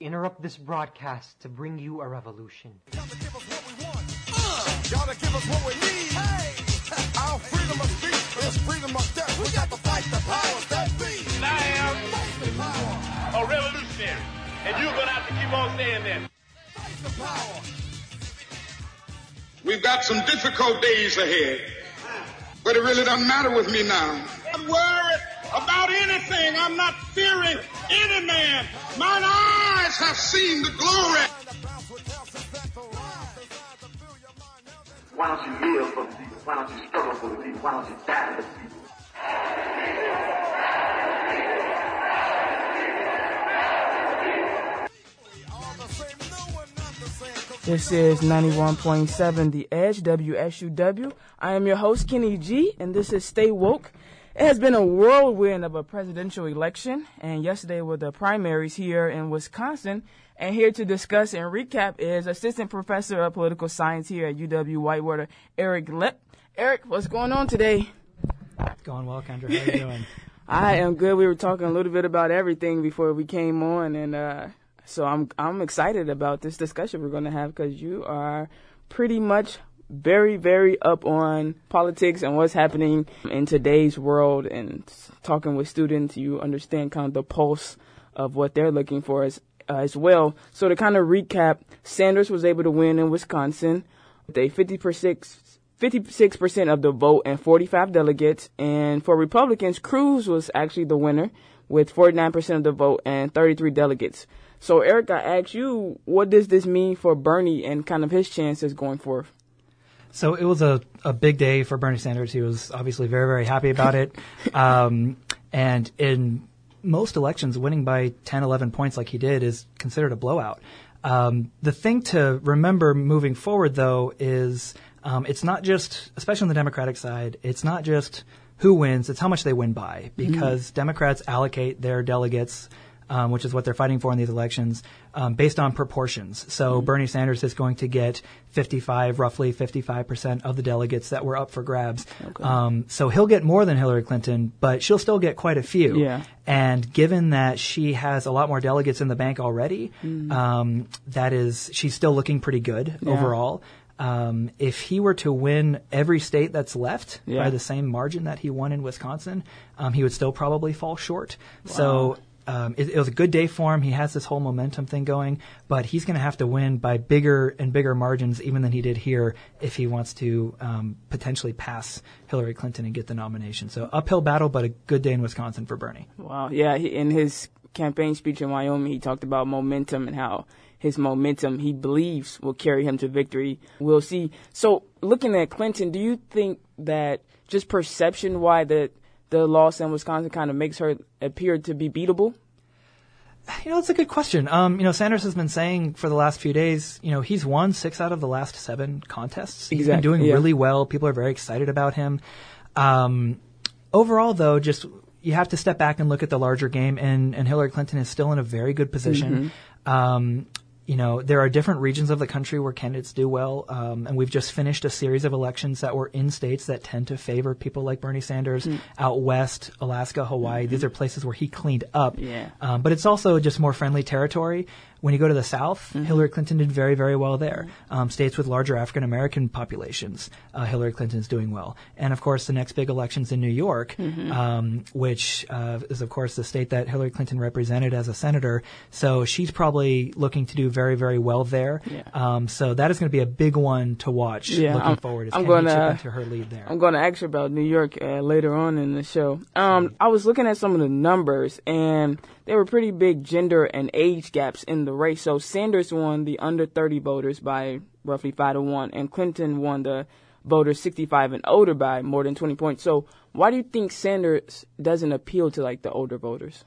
interrupt this broadcast to bring you a revolution. Gotta give us what we want. Uh, gotta give us what we need. Hey, our freedom of speech is freedom of death. We got to fight the powers that be. I am a revolutionary, and you're gonna have to keep on saying that. Fight the power. We've got some difficult days ahead, but it really doesn't matter with me now. I'm worried about anything. I'm not fearing any man. Mine eyes have seen the glory. Why don't you live for the people? Why don't you struggle for the people? Why don't you die for the people? This is 91.7 The Edge, WSUW. I am your host, Kenny G, and this is Stay Woke. It has been a whirlwind of a presidential election, and yesterday were the primaries here in Wisconsin. And here to discuss and recap is Assistant Professor of Political Science here at UW Whitewater, Eric Loepp. Eric, what's going on today? Going well, Kendra. How are you doing? I am good. We were talking a little bit about everything before we came on, and uh, so I'm I'm excited about this discussion we're going to have because you are pretty much very very up on politics and what's happening in today's world, and talking with students, you understand kind of the pulse of what they're looking for as uh, as well. So to kind of recap, Sanders was able to win in Wisconsin with a 50 56% of the vote and 45 delegates. And for Republicans, Cruz was actually the winner with 49% of the vote and 33 delegates. So, Eric, I asked you, what does this mean for Bernie and kind of his chances going forward? So it was a, a big day for Bernie Sanders. He was obviously very, very happy about it. um, and in most elections, winning by 10, 11 points like he did is considered a blowout. Um, the thing to remember moving forward, though, is um, it's not just, especially on the Democratic side, it's not just who wins, it's how much they win by. Because Democrats allocate their delegates, um, which is what they're fighting for in these elections, um, based on proportions. So Bernie Sanders is going to get 55, roughly 55% of the delegates that were up for grabs. Um, so he'll get more than Hillary Clinton, but she'll still get quite a few. Yeah. And given that she has a lot more delegates in the bank already, um, that is, she's still looking pretty good Yeah. overall. Um, if he were to win every state that's left Yeah. by the same margin that he won in Wisconsin, um, he would still probably fall short. Wow. So um, it, it was a good day for him. He has this whole momentum thing going, but he's going to have to win by bigger and bigger margins even than he did here if he wants to um, potentially pass Hillary Clinton and get the nomination. So uphill battle, but a good day in Wisconsin for Bernie. Wow. Yeah. He, in his campaign speech in Wyoming, he talked about momentum and how his momentum he believes will carry him to victory. We'll see. So, looking at Clinton, do you think that just perception why the the loss in Wisconsin kind of makes her appear to be beatable? You know, it's a good question. Um, you know, Sanders has been saying for the last few days, you know, he's won six out of the last seven contests. He's been doing yeah. really well. People are very excited about him. Um, overall, though, just you have to step back and look at the larger game, and, and Hillary Clinton is still in a very good position. Um, you know, there are different regions of the country where candidates do well, um, and we've just finished a series of elections that were in states that tend to favor people like Bernie Sanders. Out west, Alaska, Hawaii, these are places where he cleaned up. Yeah. Um, but it's also just more friendly territory. When you go to the South, Hillary Clinton did very, very well there. Um, states with larger African American populations, uh, Hillary Clinton is doing well. And of course, the next big election's in New York, um, which uh, is, of course, the state that Hillary Clinton represented as a senator. So she's probably looking to do very, very well there. Yeah. Um, so that is going to be a big one to watch Yeah, looking I'm- forward. I'm gonna- into her lead there? I'm going to ask you about New York uh, later on in the show. Um, I was looking at some of the numbers, and there were pretty big gender and age gaps in the race. So Sanders won the under 30 voters by roughly five to one, and Clinton won the voters 65 and older by more than 20 points. So why do you think Sanders doesn't appeal to like the older voters?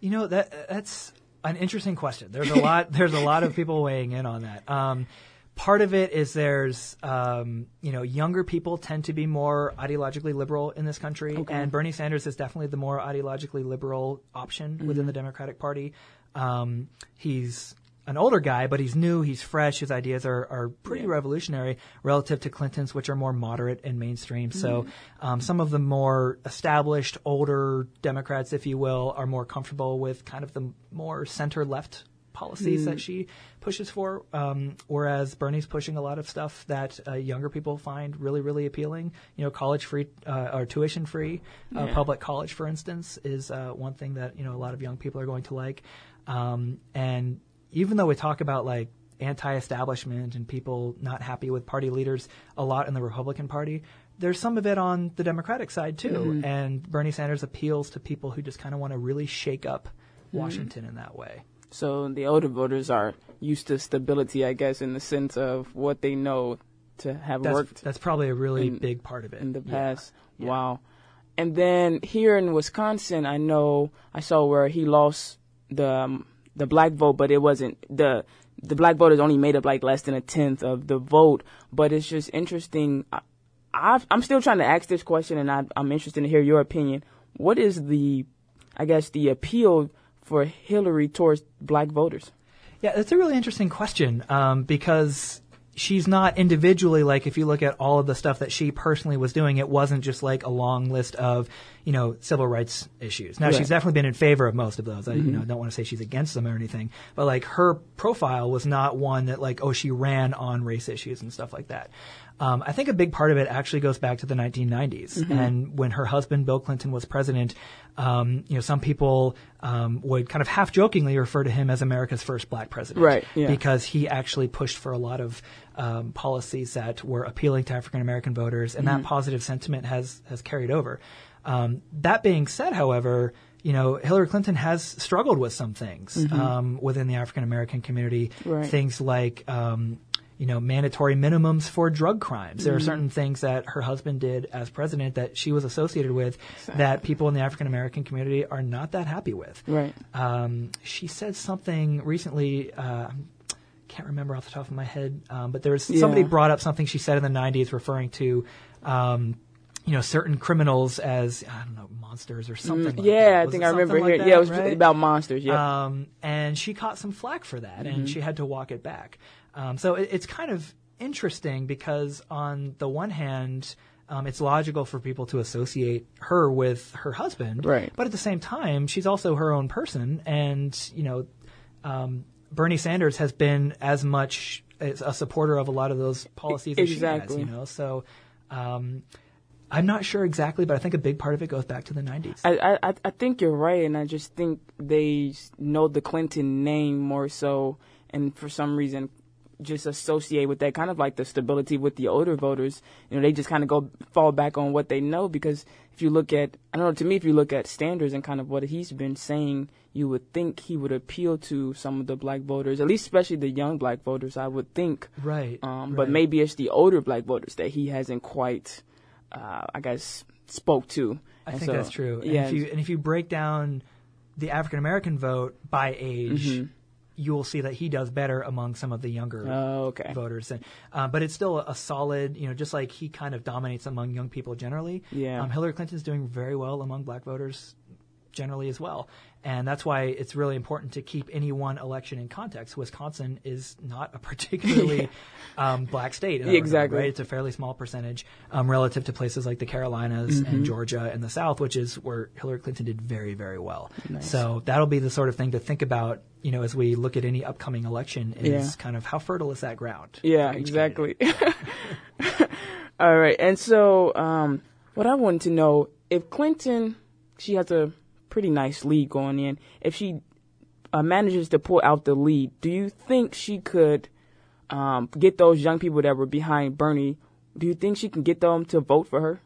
You know that that's an interesting question. There's a lot. there's a lot of people weighing in on that. Um, part of it is there's um, you know younger people tend to be more ideologically liberal in this country, and Bernie Sanders is definitely the more ideologically liberal option within the Democratic Party. Um, he's an older guy, but he's new, he's fresh. His ideas are, are pretty revolutionary relative to Clinton's, which are more moderate and mainstream. So um, some of the more established, older Democrats, if you will, are more comfortable with kind of the more center left policies that she pushes for, um, whereas Bernie's pushing a lot of stuff that uh, younger people find really, really appealing. You know, college free uh, or tuition free, uh, Yeah. public college, for instance, is uh, one thing that you know a lot of young people are going to like. Um, and even though we talk about like anti-establishment and people not happy with party leaders a lot in the Republican Party, there's some of it on the Democratic side too. Mm-hmm. And Bernie Sanders appeals to people who just kind of want to really shake up Mm-hmm. Washington in that way. So the older voters are used to stability, I guess, in the sense of what they know to have That's, worked that's probably a really in- big part of it in the past. Yeah. Wow. And then here in Wisconsin, I know I saw where he lost the um, the black vote, but it wasn't the the black voters only made up like less than a tenth of the vote. But it's just interesting. I, I've, I'm still trying to ask this question, and I, I'm interested to hear your opinion. What is the, I guess, the appeal for Hillary towards black voters? Yeah, that's a really interesting question um, because she's not individually like if you look at all of the stuff that she personally was doing, it wasn't just like a long list of you know civil rights issues. Now Right. she's definitely been in favor of most of those. I you know don't want to say she's against them or anything, but like her profile was not one that like oh she ran on race issues and stuff like that. Um, I think a big part of it actually goes back to the 1990s, and when her husband Bill Clinton was president. Um, you know, some people um, would kind of half jokingly refer to him as America's first black president, Right, yeah. Because he actually pushed for a lot of um, policies that were appealing to African American voters, and Mm-hmm. that positive sentiment has has carried over. Um, that being said, however, you know Hillary Clinton has struggled with some things um, within the African American community. Mm-hmm. Right. Things like um, you know mandatory minimums for drug crimes. Mm-hmm. There are certain things that her husband did as president that she was associated with that people in the African American community are not that happy with. Right. Um, she said something recently. Uh, can't remember off the top of my head, um, but there was somebody Yeah. brought up something she said in the '90s, referring to, um, you know, certain criminals as I don't know monsters or something. like that. Mm, yeah, I think I remember like hearing. yeah, it was right? about monsters. Yeah. Um, and she caught some flack for that, and Mm-hmm. she had to walk it back. Um, so it, it's kind of interesting because, on the one hand, um, it's logical for people to associate her with her husband, Right. But at the same time, she's also her own person, and you know, um, Bernie Sanders has been as much a supporter of a lot of those policies as she Exactly. has, you know. So. Um, I'm not sure exactly, but I think a big part of it goes back to the 90s. I, I I think you're right, and I just think they know the Clinton name more so, and for some reason, just associate with that kind of like the stability with the older voters. You know, they just kind of go fall back on what they know because if you look at, I don't know, to me, if you look at Sanders and kind of what he's been saying, you would think he would appeal to some of the black voters, at least especially the young black voters. I would think, right. um, but maybe it's the older black voters that he hasn't quite, uh, I guess, spoke to. I And think so, that's true. And Yeah, if you and if you break down the African American vote by age, Mm-hmm. You will see that he does better among some of the younger Oh, okay. voters. And, uh, but it's still a, a solid, you know, just like he kind of dominates among young people generally. Yeah. Um, Hillary Clinton's doing very well among black voters generally as well. And that's why it's really important to keep any one election in context. Wisconsin is not a particularly um, black state. in that regard, Exactly. right? It's a fairly small percentage um, relative to places like the Carolinas Mm-hmm. and Georgia and the South, which is where Hillary Clinton did very, very well. So that'll be the sort of thing to think about, you know, as we look at any upcoming election is Yeah. kind of how fertile is that ground? Yeah, for each candidate. exactly. All right, and so um, what I wanted to know if Clinton, she has a pretty nice lead going in. If she uh, manages to pull out the lead, do you think she could um, get those young people that were behind Bernie? Do you think she can get them to vote for her?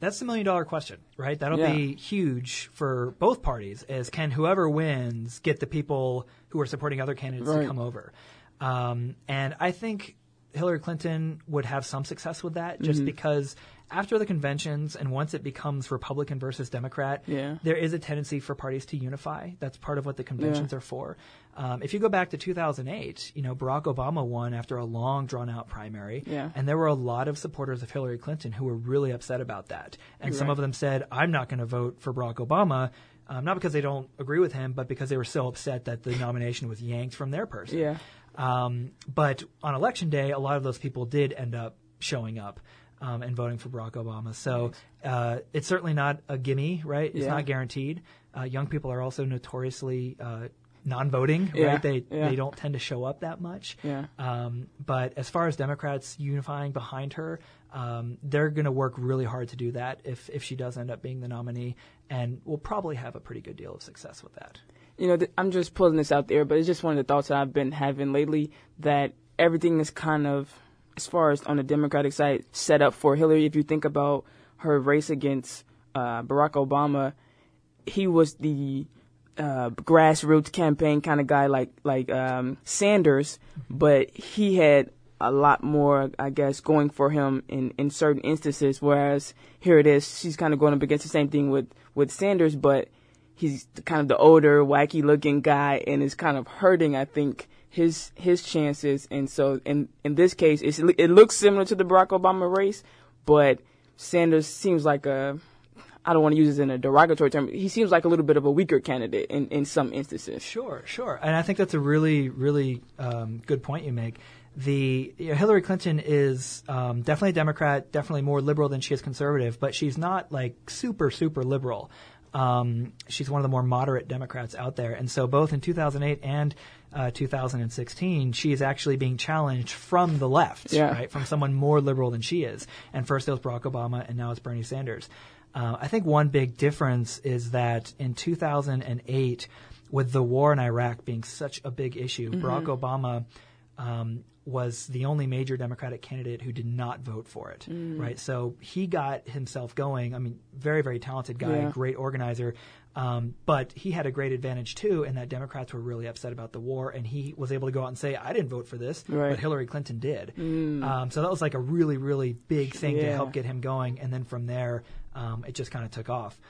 That's the million dollar question, right? That'll Yeah. be huge for both parties. Is can whoever wins get the people who are supporting other candidates Right. to come over? Um, and I think Hillary Clinton would have some success with that, just Mm-hmm. because after the conventions and once it becomes Republican versus Democrat, Yeah. there is a tendency for parties to unify. That's part of what the conventions are for. Um, if you go back to 2008, you know Barack Obama won after a long, drawn-out primary, Yeah. and there were a lot of supporters of Hillary Clinton who were really upset about that. And some Right. of them said, I'm not going to vote for Barack Obama, um, not because they don't agree with him, but because they were so upset that the nomination was yanked from their person. Yeah. Um, but on election day, a lot of those people did end up showing up. Um, and voting for Barack Obama. So uh, it's certainly not a gimme, right? It's Yeah. not guaranteed. Uh, young people are also notoriously uh, non-voting, Yeah, right? They yeah. they don't tend to show up that much. Yeah. Um, but as far as Democrats unifying behind her, um, they're going to work really hard to do that if if she does end up being the nominee, and we'll probably have a pretty good deal of success with that. you know, th- I'm just pulling this out there, but it's just one of the thoughts that I've been having lately that everything is kind of, as far as on the Democratic side, set up for Hillary. If you think about her race against uh, Barack Obama, he was the uh, grassroots campaign kind of guy like like um, Sanders, but he had a lot more, I guess, going for him in, in certain instances. Whereas here it is, she's kind of going up against the same thing with with Sanders, but he's kind of the older, wacky looking guy, and is kind of hurting, I think, his his chances. And so in in this case, it looks similar to the Barack Obama race, but Sanders seems like a I don't want to use this in a derogatory term. He seems like a little bit of a weaker candidate in, in some instances. Sure, sure, and I think that's a really, really um, good point you make. The you know, Hillary Clinton is um, definitely a Democrat, definitely more liberal than she is conservative, but she's not like super, super liberal. Um, she's one of the more moderate Democrats out there, and so both in 2008 and uh, 2016, she is actually being challenged from the left, Yeah. right, from someone more liberal than she is. And first it was Barack Obama, and now it's Bernie Sanders. Uh, I think one big difference is that in 2008, with the war in Iraq being such a big issue, Barack Obama um, was the only major Democratic candidate who did not vote for it. Right, so he got himself going. I mean, very very talented guy, Yeah. great organizer. Um, but he had a great advantage too, in that Democrats were really upset about the war, and he was able to go out and say, "I didn't vote for this, Right. but Hillary Clinton did." Um, so that was like a really, really big thing to help get him going, and then from there, um, it just kind of took off.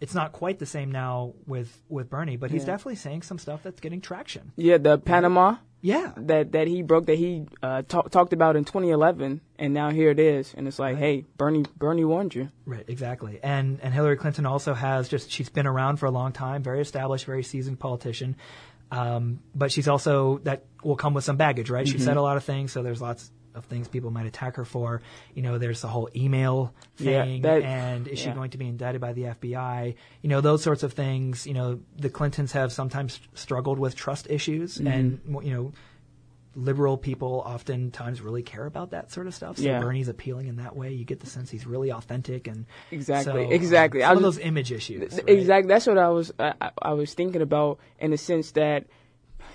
It's not quite the same now with with Bernie, but he's Yeah. definitely saying some stuff that's getting traction. Yeah, the Panama Yeah, that that he broke that he uh, talk, talked about in 2011, and now here it is, and it's like, hey, Bernie Bernie warned you. Right, exactly. And and Hillary Clinton also has just she's been around for a long time, very established, very seasoned politician. Um, but she's also that will come with some baggage, right? She said a lot of things, so there's lots of things people might attack her for. You know, there's the whole email Yeah, thing, that- and is she going to be indicted by the FBI? You know, those sorts of things. You know, the Clintons have sometimes struggled with trust issues, Mm-hmm. and you know. Liberal people oftentimes really care about that sort of stuff. So Yeah. Bernie's appealing in that way. You get the sense he's really authentic and Exactly, so, exactly. Um, I some of was- those image issues. Th- right? Exactly. That's what I was I, I- I was thinking about in the sense that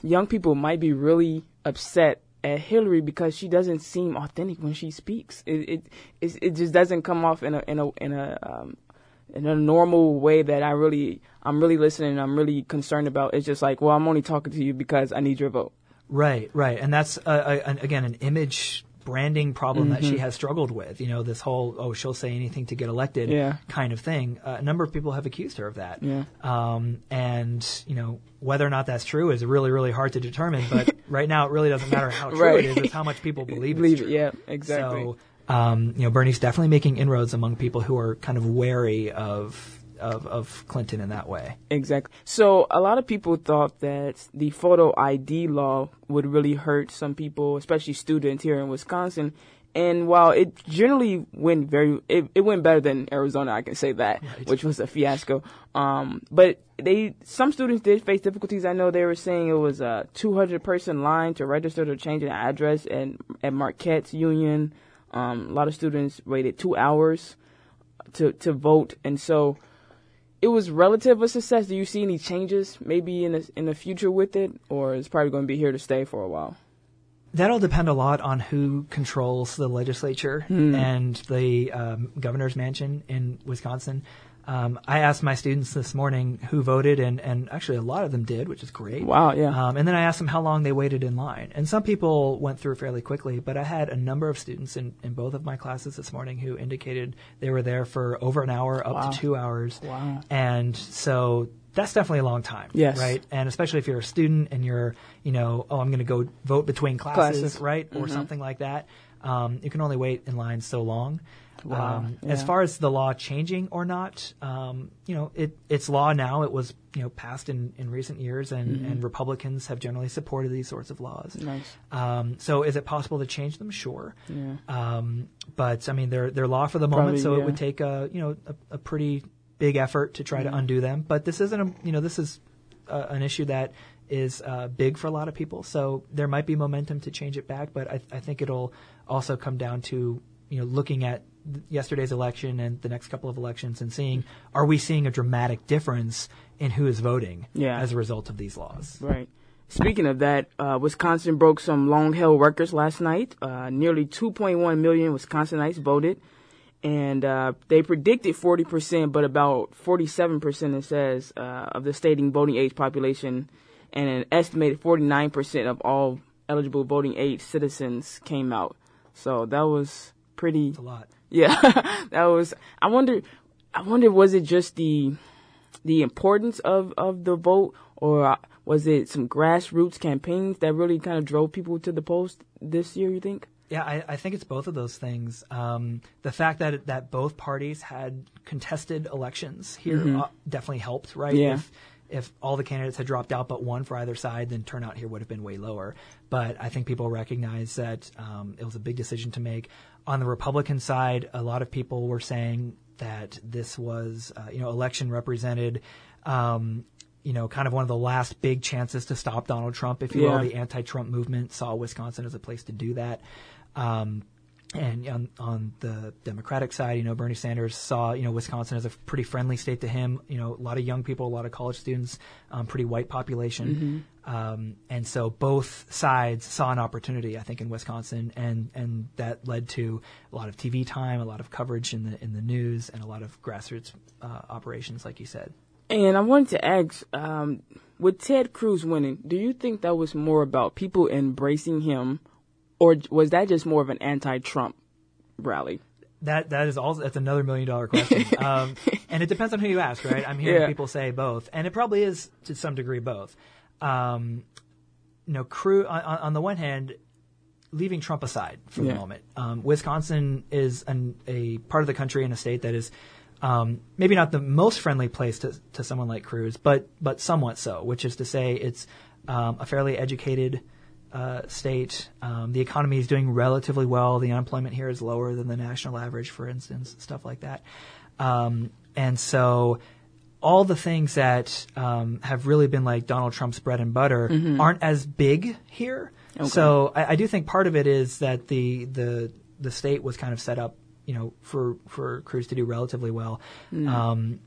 young people might be really upset at Hillary because she doesn't seem authentic when she speaks. It it it, just doesn't come off in a in a in a um, in a normal way that I really I'm really listening. I'm really concerned about. It's just like, well, I'm only talking to you because I need your vote. Right, right, and that's uh, uh, again an image branding problem that Mm-hmm. she has struggled with. You know, this whole oh she'll say anything to get elected Yeah. kind of thing. Uh, a number of people have accused her of that. Yeah. Um, and you know whether or not that's true is really really hard to determine. But right now it really doesn't matter how true Right. it is; it's how much people believe, Believe it's it, yeah, exactly. So um, you know Bernie's definitely making inroads among people who are kind of wary of of, of Clinton in that way. Exactly. So a lot of people thought that the photo ID law would really hurt some people, especially students here in Wisconsin. And while it generally went very, it, it went better than Arizona, I can say that, which was a fiasco. Um, but they, some students did face difficulties. I know they were saying it was a 200 person line to register to change an address and at Marquette's Union. Um, a lot of students waited two hours to, to vote. And so, it was relative a success. Do you see any changes maybe in the in the future with it, or it's probably going to be here to stay for a while? That'll depend a lot on who controls the legislature Hmm. and the um, governor's mansion in Wisconsin. Um, I asked my students this morning who voted, and, and actually a lot of them did, which is great. Wow, yeah. Um, and then I asked them how long they waited in line. And some people went through fairly quickly, but I had a number of students in, in both of my classes this morning who indicated they were there for over an hour, up Wow. to two hours. Wow. And so that's definitely a long time. Yes. Right? And especially if you're a student and you're, you know, oh, I'm going to go vote between classes, Classes. right? Or something like that. Um, you can only wait in line so long. Wow. Um, As far as the law changing or not, um, you know, it, it's law now. It was, you know, passed in, in recent years, and, and Republicans have generally supported these sorts of laws. Nice. Um, so is it possible to change them? Sure. Yeah. Um, but I mean, they're they're law for the moment, Probably, so yeah. it would take a you know a, a pretty big effort to try to undo them. But this isn't a you know this is uh an issue that is uh, big for a lot of people. So there might be momentum to change it back, but I, I think it'll also come down to you know looking at yesterday's election and the next couple of elections and seeing are we seeing a dramatic difference in who is voting Yeah. as a result of these laws. Right. Speaking of that, uh, Wisconsin broke some long-held records last night. Uh, nearly 2.1 million Wisconsinites voted, and uh, they predicted 40%, but about 47% it says uh, of the stating voting age population, and an estimated 49% of all eligible voting age citizens came out. So that was pretty. It's a lot. Yeah, that was. I wonder. I wonder was it just the the importance of of the vote, or uh, was it some grassroots campaigns that really kind of drove people to the polls this year? You think? Yeah, I, I think it's both of those things. Um, the fact that that both parties had contested elections here uh, definitely helped, right? Yeah. If, if all the candidates had dropped out but one for either side, then turnout here would have been way lower. But I think people recognize that um, it was a big decision to make. On the Republican side, a lot of people were saying that this was, uh, you know, election represented. Um, you know, kind of one of the last big chances to stop Donald Trump, if you Yeah. will. The anti-Trump movement saw Wisconsin as a place to do that. Um, and on, on the Democratic side, you know, Bernie Sanders saw, you know, Wisconsin as a pretty friendly state to him. You know, a lot of young people, a lot of college students, um, pretty white population. Um, and so both sides saw an opportunity, I think, in Wisconsin, and, and that led to a lot of TV time, a lot of coverage in the in the news, and a lot of grassroots uh, operations, like you said. And I wanted to ask, um, with Ted Cruz winning, do you think that was more about people embracing him, or was that just more of an anti-Trump rally? That that is also that's another million dollar question, um, and it depends on who you ask, right? I'm hearing Yeah. people say both, and it probably is to some degree both. Um, you know, Cruz on, on the one hand, leaving Trump aside for the moment, um, Wisconsin is an, a part of the country and a state that is um, maybe not the most friendly place to, to someone like Cruz, but but somewhat so. Which is to say, it's um, a fairly educated uh, state. Um, the economy is doing relatively well. The unemployment here is lower than the national average, for instance, stuff like that. Um, and so all the things that um, have really been like Donald Trump's bread and butter aren't as big here. So I, I do think part of it is that the the the state was kind of set up, you know, for for Cruz to do relatively well. Um,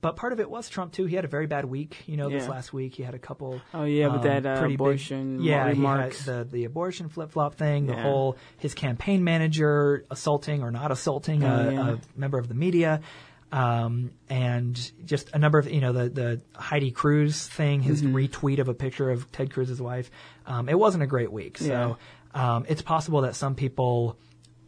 but part of it was Trump too. He had a very bad week, you know, this last week. He had a couple. Oh, yeah, with um, that, uh, pretty big- abortion yeah, remarks. the the abortion flip flop thing. The Yeah. whole his campaign manager assaulting or not assaulting Oh, a, yeah. a member of the media. Um, and just a number of, you know, the, the Heidi Cruz thing, his Mm-hmm. retweet of a picture of Ted Cruz's wife. Um, it wasn't a great week. So, um, it's possible that some people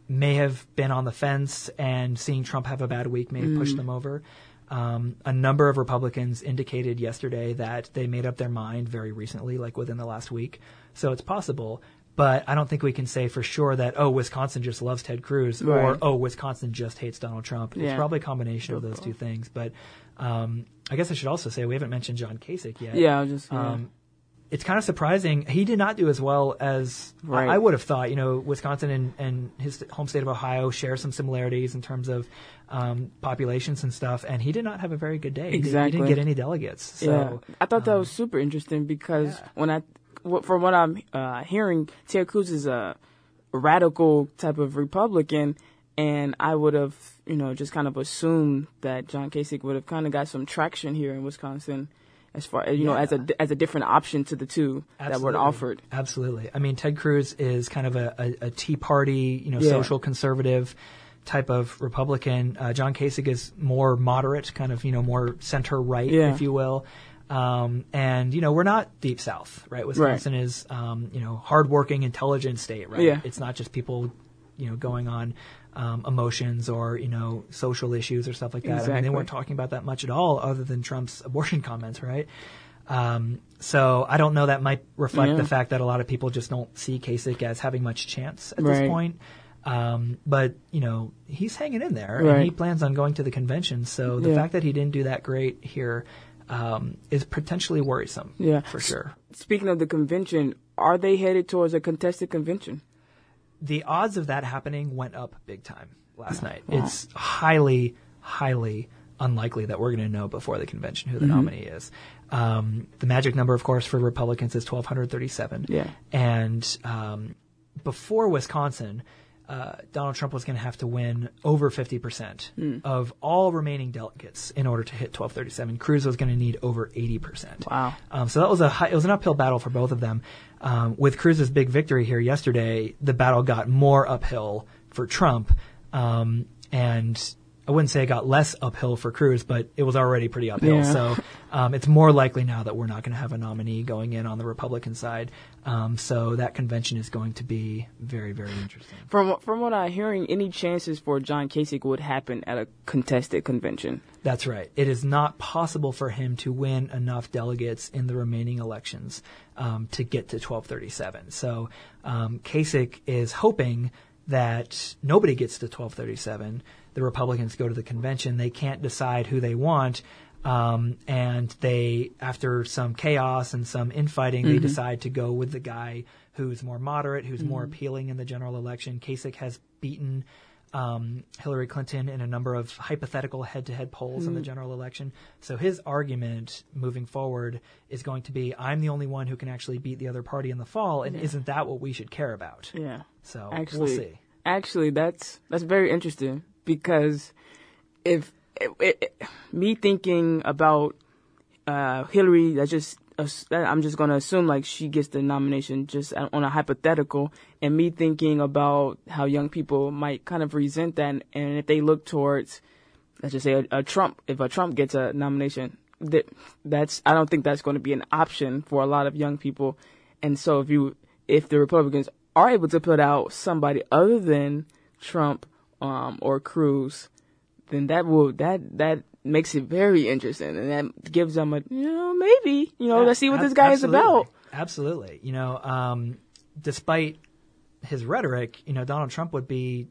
may have been on the fence and seeing Trump have a bad week may have Mm. pushed them over. Um, a number of Republicans indicated yesterday that they made up their mind very recently, like within the last week. So it's possible. But I don't think we can say for sure that, oh, Wisconsin just loves Ted Cruz or, oh, Wisconsin just hates Donald Trump. It's probably a combination of those two things. But um, I guess I should also say we haven't mentioned John Kasich yet. Yeah, I was just. Yeah. Um, it's kind of surprising. He did not do as well as I- Right. I would have thought. You know, Wisconsin and, and his home state of Ohio share some similarities in terms of um, populations and stuff, and he did not have a very good day. He didn't- He didn't get any delegates. So, yeah, I thought that um, was super interesting because yeah. when I, from what I'm uh, hearing, Ted Cruz is a radical type of Republican, and I would have, you know, just kind of assumed that John Kasich would have kind of got some traction here in Wisconsin, as far you know, as a as a different option to the two that were Absolutely. offered. Absolutely. I mean, Ted Cruz is kind of a, a, a Tea Party, you know, Yeah. social conservative type of Republican. Uh, John Kasich is more moderate, kind of, you know, more center right, Yeah. if you will. Um, and you know, we're not deep south, right? Wisconsin is, um, you know, hardworking, intelligent state, right? Yeah. It's not just people, you know, going on um, emotions or you know social issues or stuff like that. I mean, they weren't talking about that much at all, other than Trump's abortion comments, right? Um, so I don't know. That might reflect Yeah. the fact that a lot of people just don't see Kasich as having much chance at this point. Um, but you know, he's hanging in there, and he plans on going to the convention. So the Yeah. fact that he didn't do that great here um, is potentially worrisome. Yeah. for sure. Speaking of the convention, are they headed towards a contested convention? the odds of that happening went up big time last night. It's highly, highly unlikely that we're going to know before the convention who the nominee is. Um, the magic number, of course, for Republicans is 1,237. Yeah. And um, before Wisconsin, uh, Donald Trump was going to have to win over 50% of all remaining delegates in order to hit 1237. Cruz was going to need over 80%. Wow. Um, so that was a high, it was an uphill battle for both of them. Um, with Cruz's big victory here yesterday, the battle got more uphill for Trump, um, and I wouldn't say it got less uphill for Cruz, but it was already pretty uphill. Yeah. So um, it's more likely now that we're not going to have a nominee going in on the Republican side. Um, so that convention is going to be very, very interesting. From from what I'm hearing, any chances for John Kasich would happen at a contested convention. That's right. It is not possible for him to win enough delegates in the remaining elections um, to get to 1237. So um, Kasich is hoping that nobody gets to 1237. The Republicans go to the convention. They can't decide who they want. Um, and they, after some chaos and some infighting, they decide to go with the guy who's more moderate, who's more appealing in the general election. Kasich has beaten um, Hillary Clinton in a number of hypothetical head-to-head polls in the general election. So his argument moving forward is going to be, "I'm the only one who can actually beat the other party in the fall, and isn't that what we should care about?" Yeah. So Actually, we'll see. Actually, that's that's very interesting because if it, it, me thinking about uh, Hillary, that's just I'm just gonna assume like she gets the nomination just on a hypothetical, and me thinking about how young people might kind of resent that, and if they look towards, let's just say a, a Trump, if a Trump gets a nomination, that that's I don't think that's going to be an option for a lot of young people, and so if you if the Republicans are able to put out somebody other than Trump um, or Cruz, then that will that that makes it very interesting, and that gives them a you know maybe you know let's see what Ab- this guy is about. Absolutely. You know, um, despite his rhetoric, you know, Donald Trump would be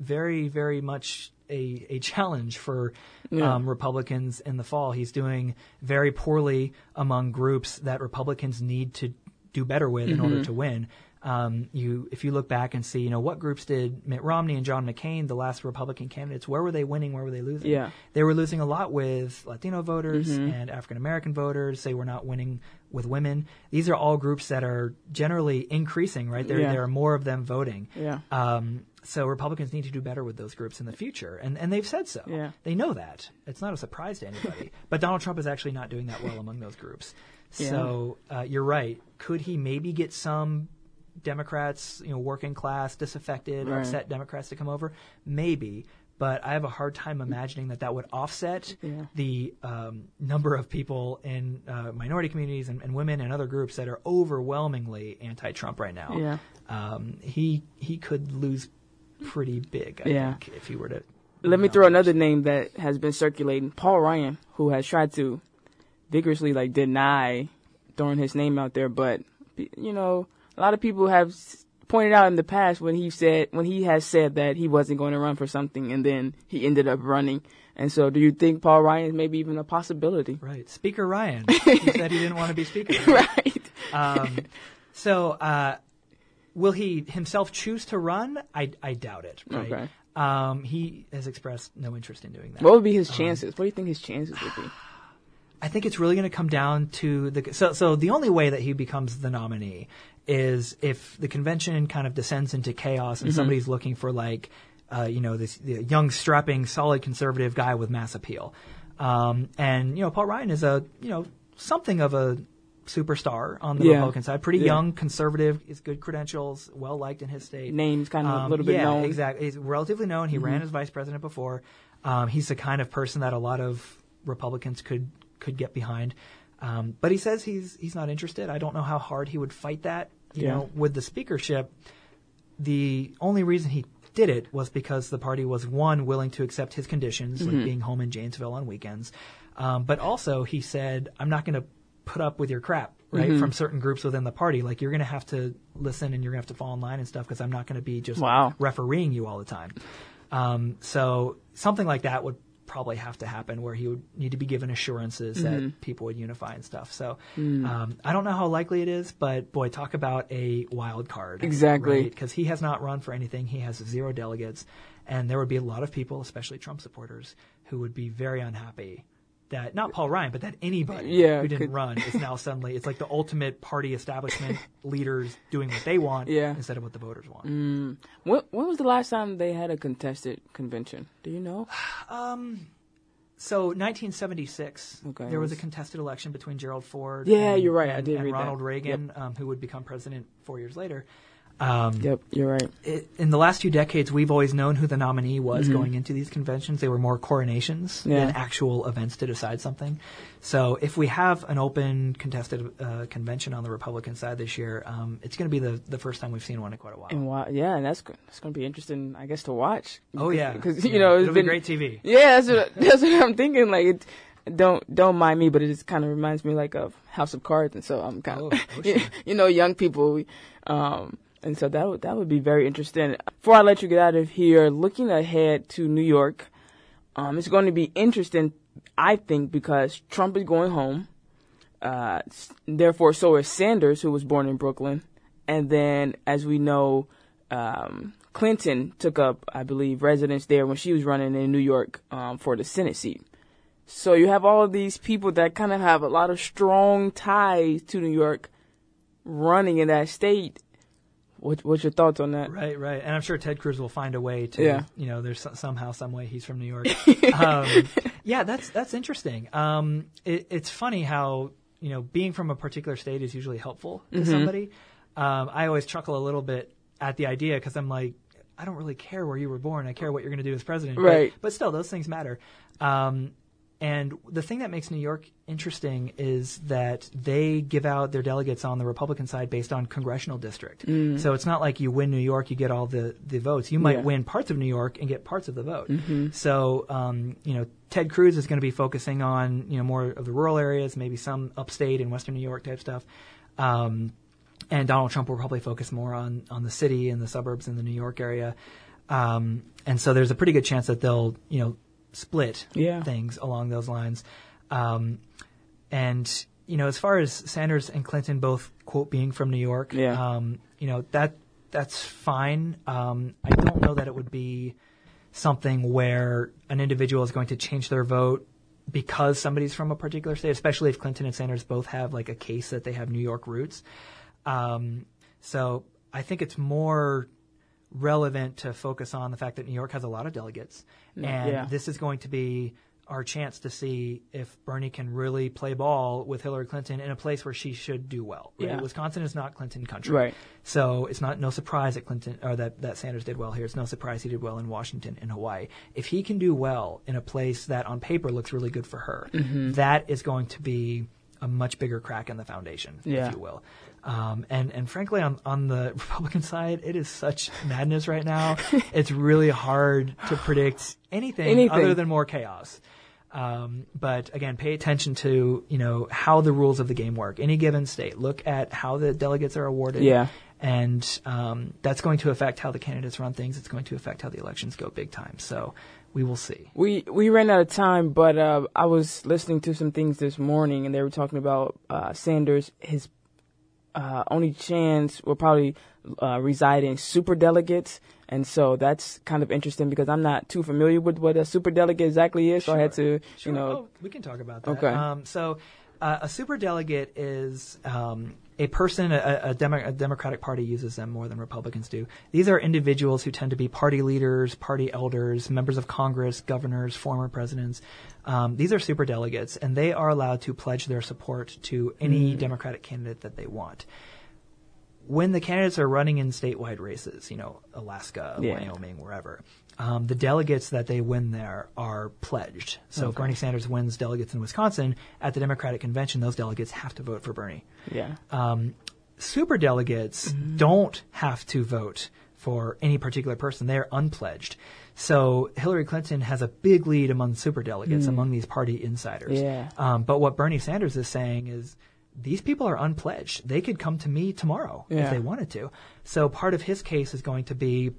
very, very much a, a challenge for um, Republicans in the fall. He's doing very poorly among groups that Republicans need to do better with in Mm-hmm. order to win. Um, you, if you look back and see, you know, what groups did Mitt Romney and John McCain, the last Republican candidates, where were they winning? Where were they losing? Yeah. they were losing a lot with Latino voters Mm-hmm. and African American voters. They were not winning with women. These are all groups that are generally increasing, right? There, Yeah. there are more of them voting. Yeah. Um, so Republicans need to do better with those groups in the future, and and they've said so. Yeah. They know that. It's not a surprise to anybody. but Donald Trump is actually not doing that well among those groups. Yeah. So uh, you're right. Could he maybe get some Democrats, you know, working class, disaffected, Right. upset Democrats to come over? Maybe. But I have a hard time imagining that that would offset Yeah. the um, number of people in uh, minority communities and, and women and other groups that are overwhelmingly anti-Trump right now. Yeah. Um, he he could lose pretty big, I Yeah. think, if he were to. Let me throw another name that has been circulating: Paul Ryan, who has tried to vigorously like deny throwing his name out there, but you know, a lot of people have pointed out in the past when he said when he has said that he wasn't going to run for something, and then he ended up running. And so, do you think Paul Ryan is maybe even a possibility? Right, Speaker Ryan. he said he didn't want to be Speaker. right. Um, so, uh, will he himself choose to run? I, I doubt it. Right? Okay. Um, he has expressed no interest in doing that. What would be his chances? what do you think his chances would be? I think it's really going to come down to the so so the only way that he becomes the nominee is if the convention kind of descends into chaos and somebody's looking for like uh, you know this the young strapping solid conservative guy with mass appeal, um, and you know Paul Ryan is a you know something of a superstar on the Yeah. Republican side, pretty Yeah. young conservative, is good credentials, well liked in his state. Names kind of a Um, little bit yeah, known. Mm-hmm. exactly. He's relatively known. He ran as vice president before. Um, he's the kind of person that a lot of Republicans could could get behind. Um, but he says he's he's not interested. I don't know how hard he would fight that. You Yeah. know, with the speakership, the only reason he did it was because the party was one willing to accept his conditions, Mm-hmm. like being home in Janesville on weekends, um, but also he said, "I'm not going to put up with your crap." Right Mm-hmm. from certain groups within the party, like you're going to have to listen and you're going to have to fall in line and stuff because I'm not going to be just Wow. refereeing you all the time. Um, so something like that would probably have to happen where he would need to be given assurances Mm-hmm. that people would unify and stuff. So Mm. um, I don't know how likely it is, but boy, talk about a wild card. Exactly. Because he has not run for anything. He has zero delegates. And there would be a lot of people, especially Trump supporters, who would be very unhappy that not Paul Ryan, but that anybody Yeah, who didn't could- run is now suddenly it's like the ultimate party establishment leaders doing what they want Yeah. Mm. instead of what the voters want. When, when was the last time they had a contested convention? Do you know? Um, So 1976, Okay. there was a contested election between Gerald Ford. Yeah, and, you're right. I did and read that. Ronald Reagan, um, who would become president four years later. Um, Yep, you're right. it, in the last few decades, we've always known who the nominee was going into these conventions. They were more coronations Mm-hmm. Yeah. than actual events to decide something. So if we have an open contested uh, convention on the Republican side this year, um, it's going to be the, the first time we've seen one in quite a while. And why, yeah, and that's that's going to be interesting, I guess, to watch. oh yeah, because you Yeah. know it's it'll been be great TV. Yeah, that's what that's what I'm thinking. Like, it, don't don't mind me, but it just kind of reminds me like of House of Cards, and so I'm kind of Oh, oh, sure. you know young people, we, um, and so that would that would be very interesting. Before I let you get out of here, looking ahead to New York, um, it's going to be interesting, I think, because Trump is going home. Uh, therefore, so is Sanders, who was born in Brooklyn, and then, as we know, um, Clinton took up, I believe, residence there when she was running in New York um, for the Senate seat. So you have all of these people that kind of have a lot of strong ties to New York, running in that state. What, what's your thoughts on that? Right, right. And I'm sure Ted Cruz will find a way to, Yeah. you know, there's somehow, some way he's from New York. um, yeah, that's that's interesting. Um, it, it's funny how you know being from a particular state is usually helpful to Mm-hmm. somebody. Um, I always chuckle a little bit at the idea because I'm like, I don't really care where you were born. I care what you're going to do as president. But- Right. But, still, those things matter. Um, and the thing that makes New York interesting is that they give out their delegates on the Republican side based on congressional district. So it's not like you win New York, you get all the, the votes. You might Yeah. win parts of New York and get parts of the vote. So, um, you know, Ted Cruz is going to be focusing on, you know, more of the rural areas, maybe some upstate and Western New York type stuff. Um, and Donald Trump will probably focus more on, on the city and the suburbs in the New York area. Um, and so there's a pretty good chance that they'll, you know, split Yeah. things along those lines. Um, and, you know, as far as Sanders and Clinton both, quote, being from New York, Yeah. um, you know, that that's fine. Um, I don't know that it would be something where an individual is going to change their vote because somebody's from a particular state, especially if Clinton and Sanders both have like a case that they have New York roots. Um, so I think it's more relevant to focus on the fact that New York has a lot of delegates, and yeah. this is going to be our chance to see if Bernie can really play ball with Hillary Clinton in a place where she should do well. Right? Yeah. Wisconsin is not Clinton country, Right. So it's not no surprise that Clinton or that, that Sanders did well here. It's no surprise he did well in Washington and Hawaii. If he can do well in a place that on paper looks really good for her, Mm-hmm. that is going to be a much bigger crack in the foundation, Yeah. if you will. Um, and and frankly, on on the Republican side, it is such madness right now. it's really hard to predict anything, Anything. other than more chaos. Um, but again, pay attention to you know how the rules of the game work. Any given state, look at how the delegates are awarded. Yeah. and um, that's going to affect how the candidates run things. It's going to affect how the elections go big time. So we will see. We we ran out of time, but uh, I was listening to some things this morning, and they were talking about uh, Sanders. His uh, only chance will probably uh, reside in super delegates, and so that's kind of interesting because I'm not too familiar with what a super delegate exactly is. So I had to, Sure. you know, Oh, we can talk about that. Okay. Um, so, uh, a super delegate is um, a person. A, a, Demo- a Democratic Party uses them more than Republicans do. These are individuals who tend to be party leaders, party elders, members of Congress, governors, former presidents. Um, these are super delegates, and they are allowed to pledge their support to any Democratic candidate that they want when the candidates are running in statewide races, you know, Alaska, Yeah. Wyoming, wherever, um, the delegates that they win there are pledged. So if Bernie Sanders wins delegates in Wisconsin at the Democratic convention, those delegates have to vote for Bernie. yeah, Um, super delegates don't have to vote for any particular person. They are unpledged. So Hillary Clinton has a big lead among super delegates, among these party insiders. Yeah. Um, but what Bernie Sanders is saying is these people are unpledged. They could come to me tomorrow Yeah. if they wanted to. So part of his case is going to be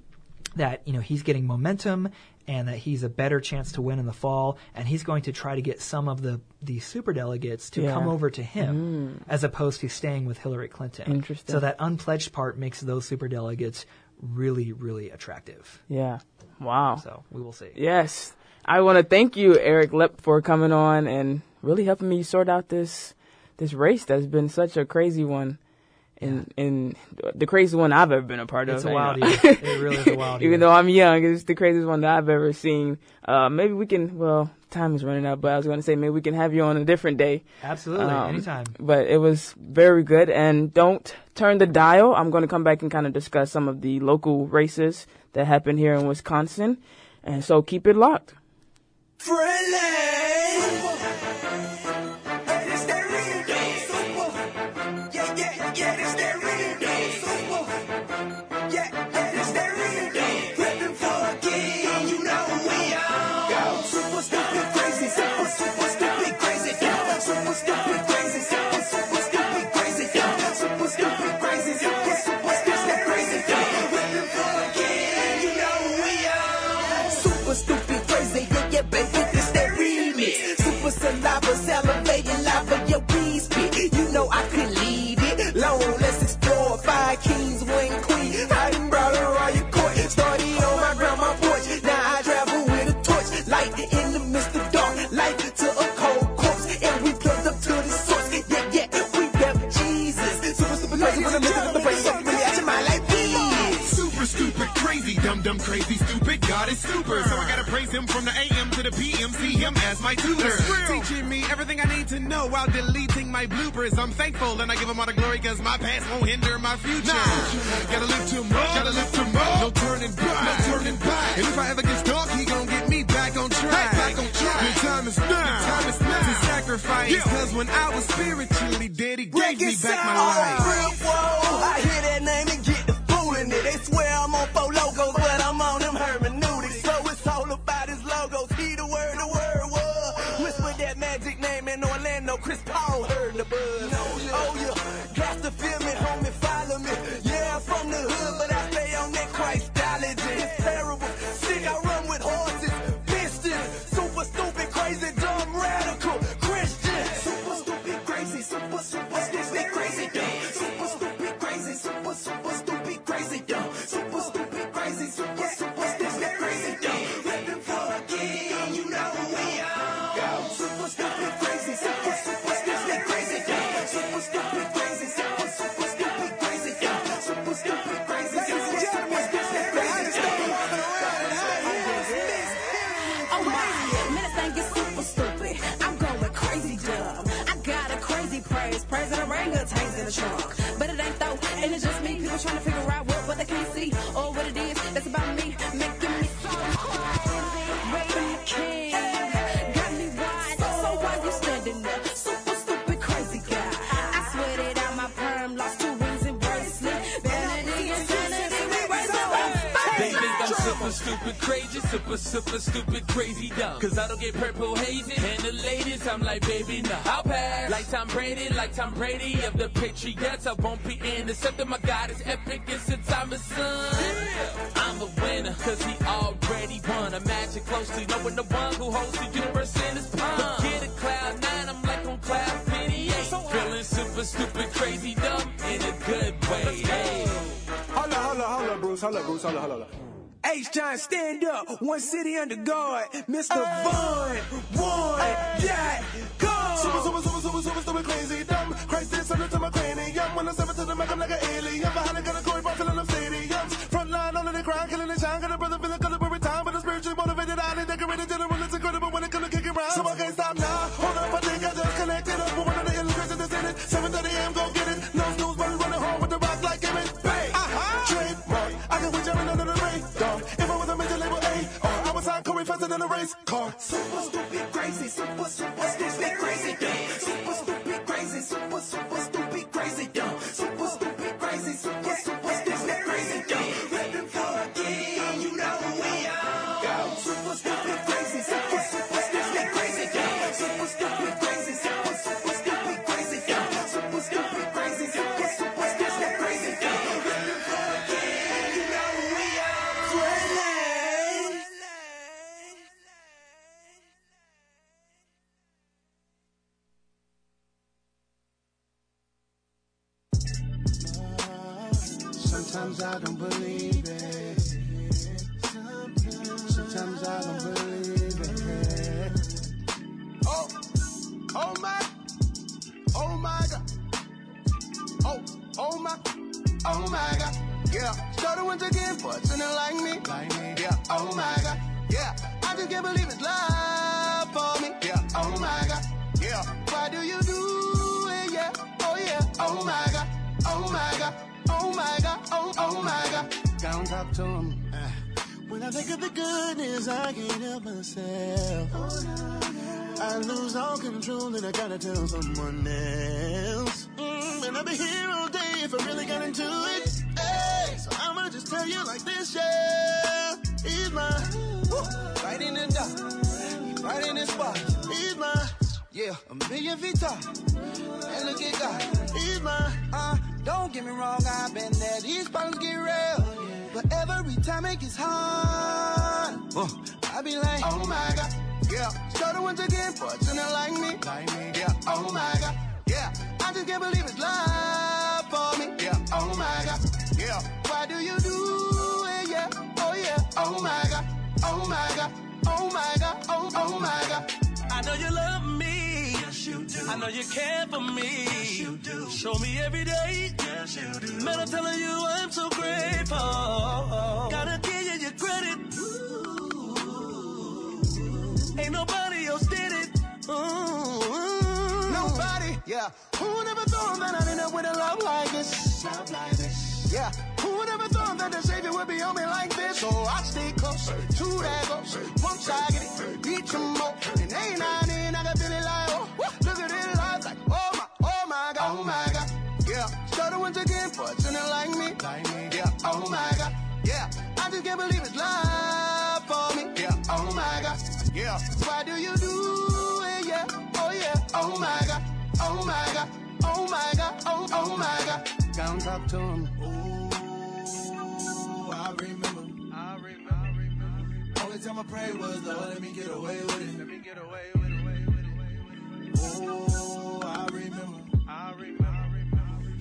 that you know he's getting momentum and that he's a better chance to win in the fall and he's going to try to get some of the the super delegates to Yeah. come over to him as opposed to staying with Hillary Clinton. Interesting. So that unpledged part makes those super delegates really really attractive. yeah. Wow. So we will see. Yes. I want to thank you, Eric Loepp, for coming on and really helping me sort out this this race that's been such a crazy one. And, and the craziest one I've ever been a part It's of. a you wild year. It really is a wild year. Even though I'm young, it's the craziest one that I've ever seen. Uh, maybe we can, well, time is running out, but I was going to say maybe we can have you on a different day. Absolutely, Um, anytime. But it was very good. And don't turn the dial. I'm going to come back and kind of discuss some of the local races that happened here in Wisconsin. And so keep it locked. Super saliva, salivating lava, yeah, we spit. You know I could leave it. Long, let's explore. Five kings, one queen. I done brought her all your court. Started on my grandma porch. Now I travel with a torch. Light in the midst of dark. Light to a cold corpse. And we plugged up to the source. Yeah, yeah, we rep Jesus. Super stupid crazy, looking at the face. Don't really your mind like this. Super stupid, crazy, dumb, dumb, crazy, stupid. God is super. So I gotta praise him from the AM to the PM. See him as my tutor. Know while deleting my bloopers. I'm thankful and I give him all the glory cause my past won't hinder my future. Gotta live tomorrow, gotta live tomorrow. No turning back, no turning back. And if I ever get stuck, he gon' get me back on track. back on track. The time is now. time is now. To sacrifice. Cause when I was spiritually dead, he gave me back my life. Real whoa. I hear that name and get the fool in it. They swear I'm on four the trunk. But it ain't though, and it's just me. People trying to figure out what, what they can't see or what it is. That's about me, making me so crazy. Rapping the king, got me wide. So why you standing there? Super stupid crazy guy. I sweat it out my perm, lost two rings and bracelet. Vanity, insanity, we raise They think I'm super stupid crazy, super super stupid crazy dumb. Cause I don't get purple hazy. And the ladies, I'm like, baby, nah, I'll pass. Like Tom Brady, like Tom Brady of the Patriots. I won't be intercepted. My God is epic, and since I'm a son, I'm a winner. Cause he already won. A magic close to knowing the one who holds the universe in his palm. Get a cloud nine, I'm like on cloud 58. Feeling super stupid crazy dumb in a good way. Hey. Holla, holla, holla, Bruce. Holla, Bruce. Holla, holla, holla. H Giant, stand up. One city under guard. Mr. Vaughn. One. Yeah. Go. Super, super, super, super, super, stupid, crazy, dumb. Christ is something to my cranium. When I step into the mic, I'm like an alien. Behind a gun, a Corey bar, filling up stadiums. Front line, all of the crowd, killing the shine. Got a brother feeling color every time. But the spiritually motivated, highly decorated general. It's incredible when it comes to kick around. So I can't stop now. Hold crazy. Super, super stupid crazy. Super stupid crazy. Super, super uh, I be like, oh my God. Yeah, started once again, fortunate like me. Like me, yeah. Oh my God, yeah. I just can't believe it's love for me. Yeah, oh my God, yeah. Why do you do it? Yeah, oh yeah. Oh my God, oh my God, oh my God, oh oh my God. I know you love me. Yes, you do. I know you care for me. Yes, you do. Show me every day. Yes, you do. Man, I'm telling you, I'm so grateful. Gotta give you your credit. Ain't nobody else did it. Ooh. Nobody, yeah. Who never thought that I'd end up with a love like this? Love like this. Yeah. Who never thought that the Savior would be on me like this? So I stay close to that ghost. Once I get it, beat you more. And ain't I in, I can feel it like, oh, look at it live like, oh my, oh my God, oh my oh God. Yeah. Started once again, fortunate like me. Like me. Yeah. Oh my God. Yeah. I just can't believe it's love for me. Yeah. Oh my God. Yeah. Why do you do it? Yeah. Oh yeah. Oh my God. Oh my God. Oh my God. Oh oh my God. Down talk to him. Ooh, I remember. I remember. Only time I prayed was, Lord, let me get away with it. Let me get away with it. Oh, I remember.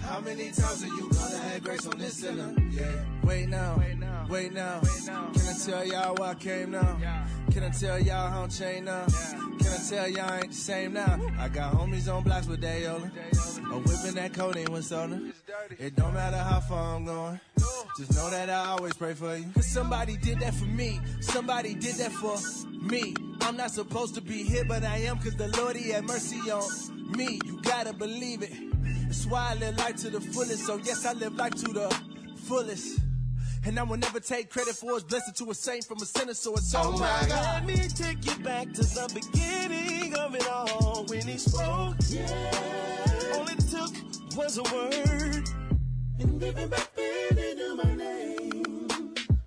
How many times are you gonna have grace on this sinner? Yeah. Wait now. Wait now. Wait now. Can I tell y'all why I came now? Can I tell y'all how I'm changed now? Can I tell y'all I ain't the same now? I got homies on blocks with Dayola. I'm whipping that codeine with soda. It don't matter how far I'm going. Just know that I always pray for you. Cause somebody did that for me. Somebody did that for me. I'm not supposed to be here, but I am cause the Lord, He had mercy on me. You gotta believe it. That's why I live life to the fullest. So yes, I live life to the fullest. And I will never take credit for his blessing to a saint from a sinner, so it's Oh all my mine. God. Let me take you back to the beginning of it all when he spoke. Yeah. All it took was a word. And giving back then into my name.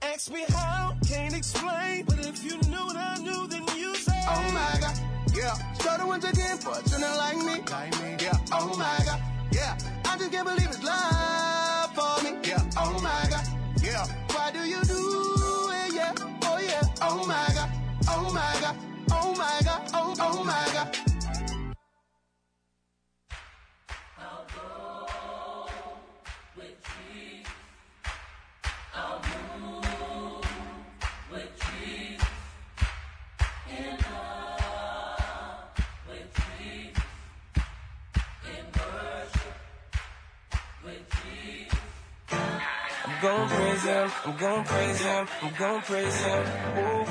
Ask me how, can't explain. But if you knew what I knew, then you say. Oh my God. Yeah. Started once again, fortunate like me. Like me. Yeah. Oh my God. Yeah. I just can't believe it's love for me. Yeah. Oh my God. Yeah. Why do you do it? Yeah. Oh yeah. Oh my God. Oh my God. Oh my God. Oh oh my God. I'm gon' praise him, I'm gon' praise him, I'm gon' praise him. Ooh.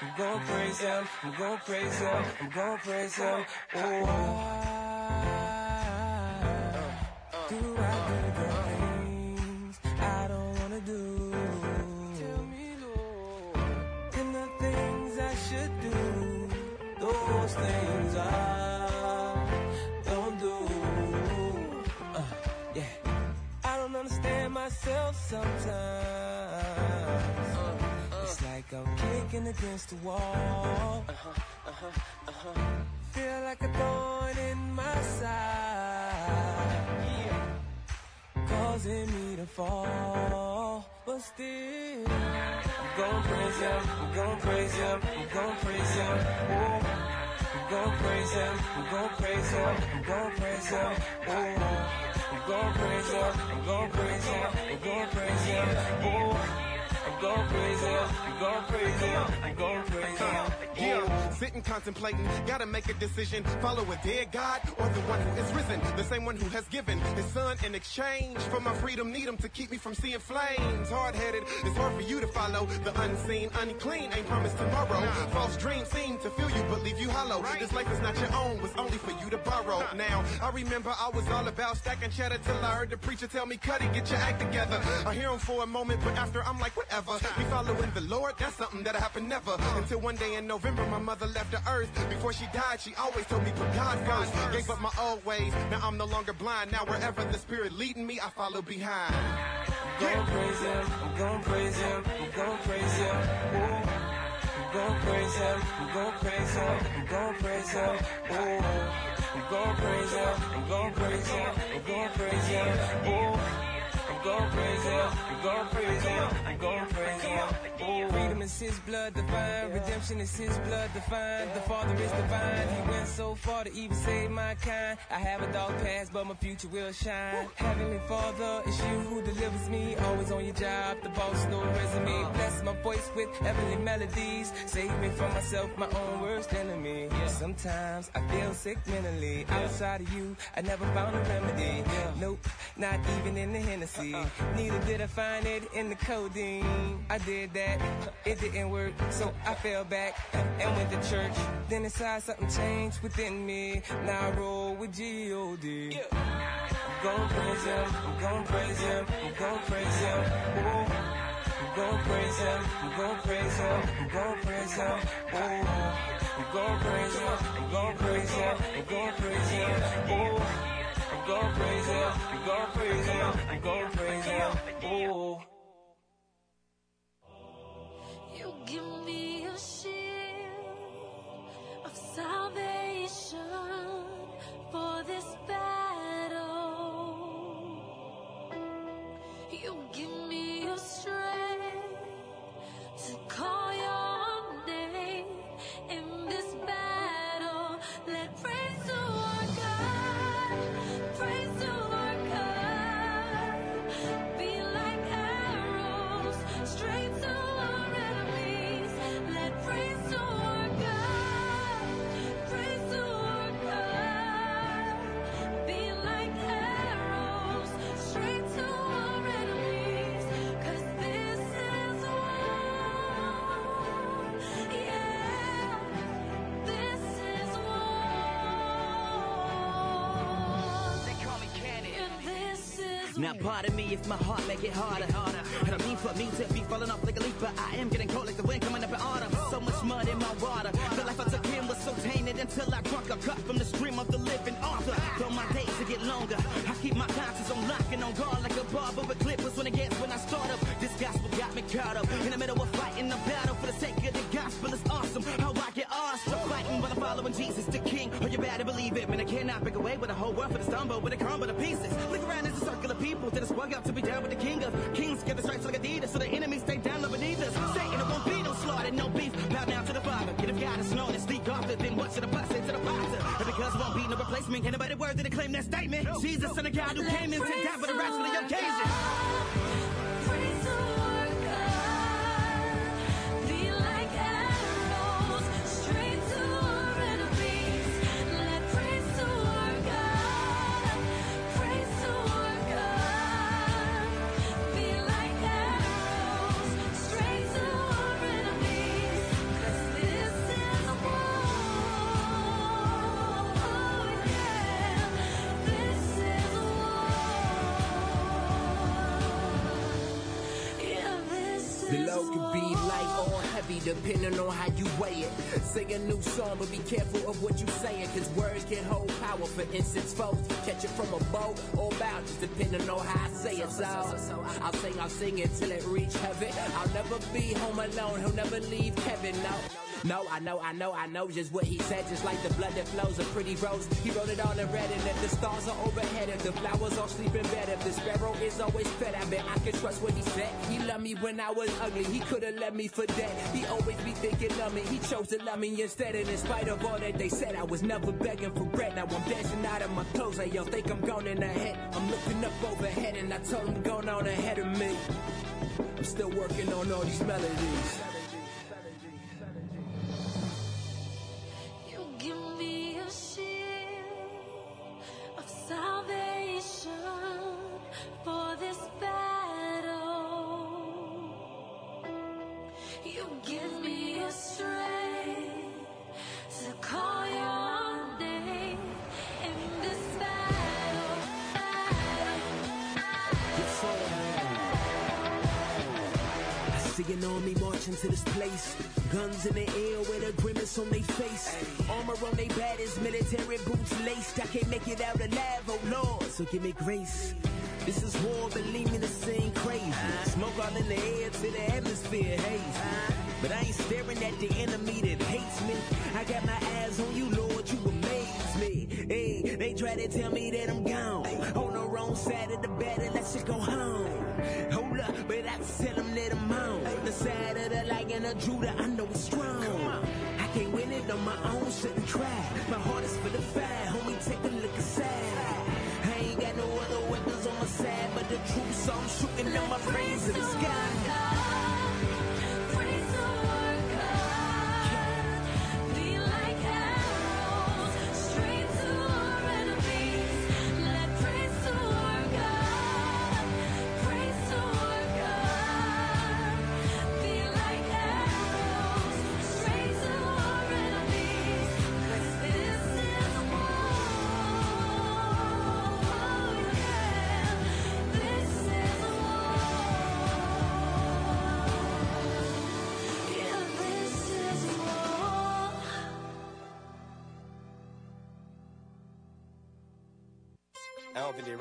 I'm gon' praise him, I'm gon' praise him, I'm gon' praise him. Ooh. Do I do the things I don't wanna do? Tell me, Lord. And the things I should do, those things I I'm against the wall. Feel like a thorn in my side. Causing me to fall. But still, I'm gon' praise him, I'm gon' praise him, I'm gon' praise him. Ooh. I'm gon' praise him, I'm gon' praise him, I'm gon' praise him. Ooh. I'm gon' praise him, I'm gon' praise him, I'm gon' praise him. Ooh. I'm gon' praise him, I'm gon' praise him, I'm gon' praise him. Yeah, sitting contemplating. Gotta make a decision. Follow a dead God or the one who is risen. The same one who has given his son in exchange for my freedom. Need him to keep me from seeing flames. Hard headed, it's hard for you to follow. The unseen, unclean ain't promised tomorrow. False dreams seem to fill you, but leave you hollow. This life is not your own, was only for you to borrow. Now, I remember I was all about stacking cheddar till I heard the preacher tell me, cut it, get your act together. I hear him for a moment, but after I'm like, whatever. Me following the Lord, that's something that'll happen never. Until one day in November, my mother left the earth. Before she died, she always told me, put God first. Gave up my old ways, now I'm no longer blind. Now wherever the spirit leading me, I follow behind. Going crazy, I'm going crazy, I'm going crazy. Ooh. I'm going crazy, I'm going crazy, I'm going crazy. Ooh. I'm going crazy, I'm going crazy, I'm going crazy. Ooh. I'm going crazy, I'm going crazy, I'm going crazy. Freedom is His blood divine, redemption is His blood divine. The Father is divine, He went so far to even save my kind. I have a dark past, but my future will shine. Heavenly Father, it's You who delivers me. Always on your job, the boss, no resume. Bless my voice with heavenly melodies. Save me from myself, my own worst enemy. Sometimes I feel sick mentally. Outside of You, I never found a remedy. Nope, not even in the Hennessy. Uh-uh. Neither did I find it in the codeine. I did that, it didn't work, so I fell back and went to church. Then inside something changed within me. Now I roll with G.O.D. I'm going crazy, I'm going crazy, I'm going crazy. Ooh. I'm going crazy, I'm going crazy, I'm going crazy. Ooh. I'm going crazy, I'm going crazy, I'm going crazy. Ooh. I'm going crazy, I'm going crazy, I'm going crazy. Ooh. You give me a shield of salvation for this battle. You give me a strength to call your Now pardon me if my heart make it harder. Harder. I don't mean for me to be falling off like a leaf, but I am getting cold like the wind coming up in autumn. So much mud in my water. The life I took in was so tainted until I drunk a cup from the stream of the living author. Though my days to get longer, I keep my conscience on lock and on guard like a barber with clippers when it gets when be no replacement, anybody worthy to claim that. The load could be light or heavy depending on how you weigh it. Sing a new song, but be careful of what you saying, cause words can hold power. For instance, folks catch it from a bow or bow, just depending on how I say it. So I'll sing, I'll sing it till it reach heaven. I'll never be home alone, he'll never leave Kevin. No. No, I know, I know, I know just what he said. Just like the blood that flows, a pretty rose. He wrote it all in red, and if the stars are overhead, if the flowers all sleeping bed, if the sparrow is always fed, I bet I can trust what he said. He loved me when I was ugly, he could have left me for dead. He always be thinking of me, he chose to love me instead. And in spite of all that they said, I was never begging for bread. Now I'm dancing out of my clothes, hey yo, think I'm gone in the head. I'm looking up overhead, and I told him going on ahead of me. I'm still working on all these melodies. See an army marching to this place. Guns in the air with a grimace on their face. Armor on their baddest, military boots laced. I can't make it out alive, oh Lord, so give me grace. This is war, believe me, this ain't crazy. Smoke all in the air to the atmosphere haze. But I ain't staring at the enemy that hates me. I got my eyes on you, Lord, you amaze me. Hey, they try to tell me that I'm Judah,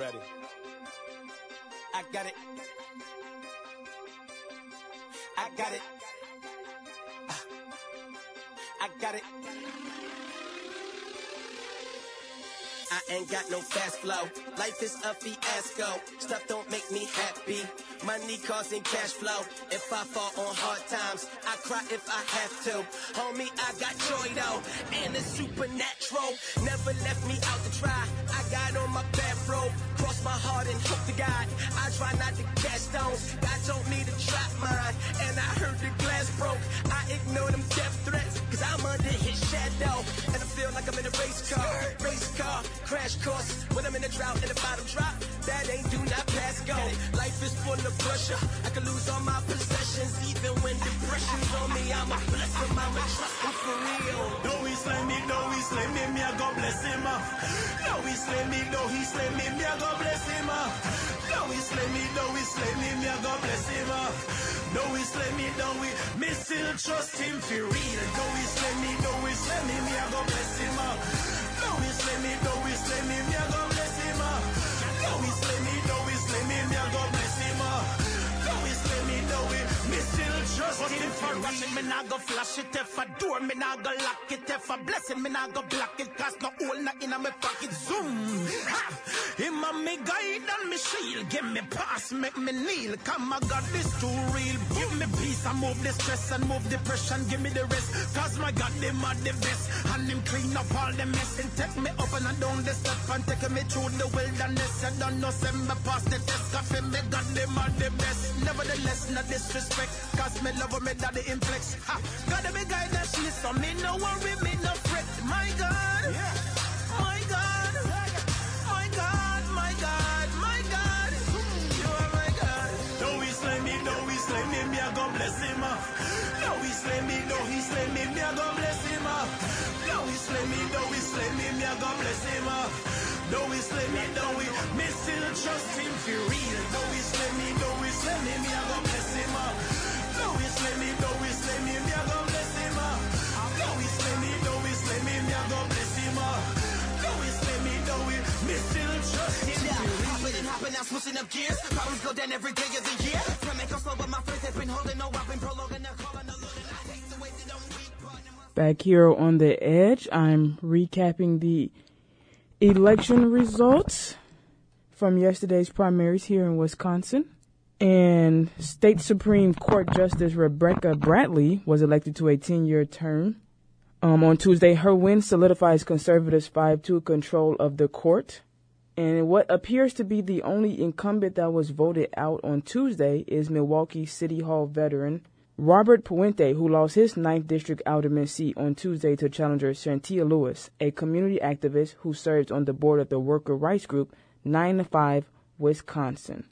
I got it. I got it. I got it. I ain't got no fast flow. Life is a fiasco. Stuff don't make me happy. Money causing cash flow. If I fall on hard times, I cry if I have to. Homie, I got joy though, and it's supernatural. Never left me out to try. I got on my bathrobe, my heart and hope to God. I try not to cast stones. God told me to drop mine, and I heard the glass broke. I ignore them death threats, cause I'm under his shadow. And I feel like I'm in a race car, race car, crash course. When I'm in a drought and the bottom drop, that ain't do not pass go. Life is full of pressure. I could lose all my possessions, even when depression's on me. I'ma bless him, I'ma trust him for real. Though he slay me, though he slay me, me I go bless him. uh. Though he slay me, though he slay me, me I go bless him. uh. Though he slay me, though he slay me, me I go bless him. uh. Though he slay me, though he, me still trust him for real. Though he slay me, though he slay me, me I go bless him. uh. Though he slay me, though if I rush it, me nah go flash it. If I door, me nah go lock it. If I bless it, me nah go block it. Cause no hole not in my pocket. Zoom. Ha! Him a me guide and me shield. Give me pass, make me kneel. Come, I got this too real. Give me peace and move the stress and move depression. Give me the rest. Cause my God, them are the best. And him clean up all the mess. And take me up and down the step and take me through the wilderness. I don't know, send me past the test. Cause me God, them are the best. Nevertheless, not disrespect. Cause me love me daddy inflex. Ha! Gotta be she so me no worry, me no fret. My God. My bless him. uh. Though he slay me, though he slay me, me I go bless him. uh. Though he slay me, though he slay me, me I go bless him. uh. Though he slay me, though he, me still trust him for real. Though he slay me, though he slay me, me I go bless him. uh. Though he slay me, though he slay me, me I go bless him. uh. Though he slay me, though he slay me, me I go bless him. uh. Though he slay me, though he, me still trust him for real. hopping and hopping, now switching up gears. Problems go down every day of the year. Back here on the edge, I'm recapping the election results from yesterday's primaries here in Wisconsin. And State Supreme Court Justice Rebecca Bradley was elected to a 10 year term. Um, on Tuesday, her win solidifies conservatives' 5 2 control of the court. And what appears to be the only incumbent that was voted out on Tuesday is Milwaukee City Hall veteran Robert Puente, who lost his 9th District Alderman seat on Tuesday to challenger Chantia Lewis, a community activist who serves on the board of the worker rights group 9 to 5 Wisconsin.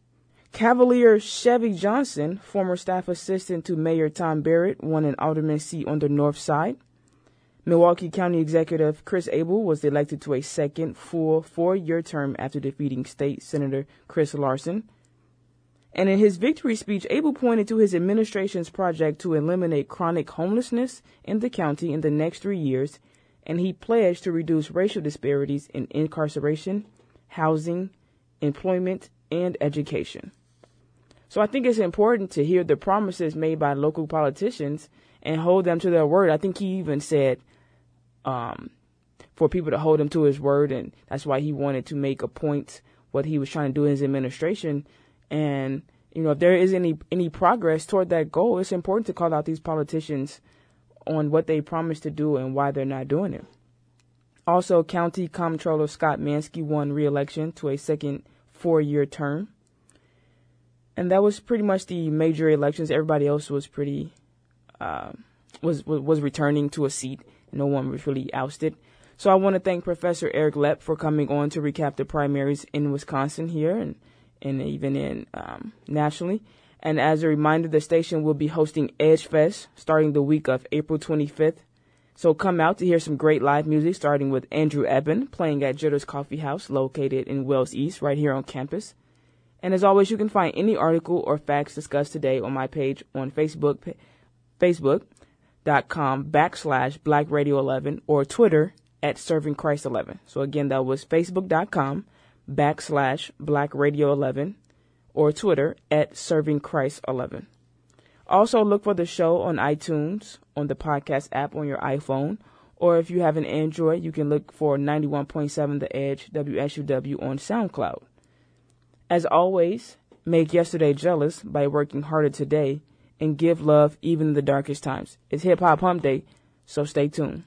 Cavalier Chevy Johnson, former staff assistant to Mayor Tom Barrett, won an alderman seat on the north side. Milwaukee County Executive Chris Abele was elected to a second full four year term after defeating State Senator Chris Larson. And in his victory speech, Abele pointed to his administration's project to eliminate chronic homelessness in the county in the next three years, and he pledged to reduce racial disparities in incarceration, housing, employment, and education. So I think it's important to hear the promises made by local politicians and hold them to their word. I think he even said um, for people to hold him to his word, and that's why he wanted to make a point what he was trying to do in his administration. And you know, if there is any any progress toward that goal, it's important to call out these politicians on what they promised to do and why they're not doing it. Also, County Comptroller Scott Manske won re-election to a second four-year term and that was pretty much the major elections. Everybody else was pretty uh, was, was was returning to a seat. No one was really ousted. So I want to thank Professor Eric Loepp for coming on to recap the primaries in Wisconsin here and and even in um, nationally. And as a reminder, the station will be hosting Edge Fest starting the week of April 25th. So come out to hear some great live music, starting with Andrew Eben playing at Jitter's Coffee House, located in Wells East, right here on campus. And as always, you can find any article or facts discussed today on my page on Facebook, facebook.com backslash Black Radio 11 or Twitter at Serving Christ 11. So again, that was facebook.com backslash Black Radio 11 or Twitter at Serving Christ 11. Also, look for the show on iTunes, on the podcast app on your iPhone, or if you have an Android, you can look for 91.7 The Edge WSUW on SoundCloud. As always, make yesterday jealous by working harder today and give love even in the darkest times. It's Hip Hop Hump Day, so stay tuned.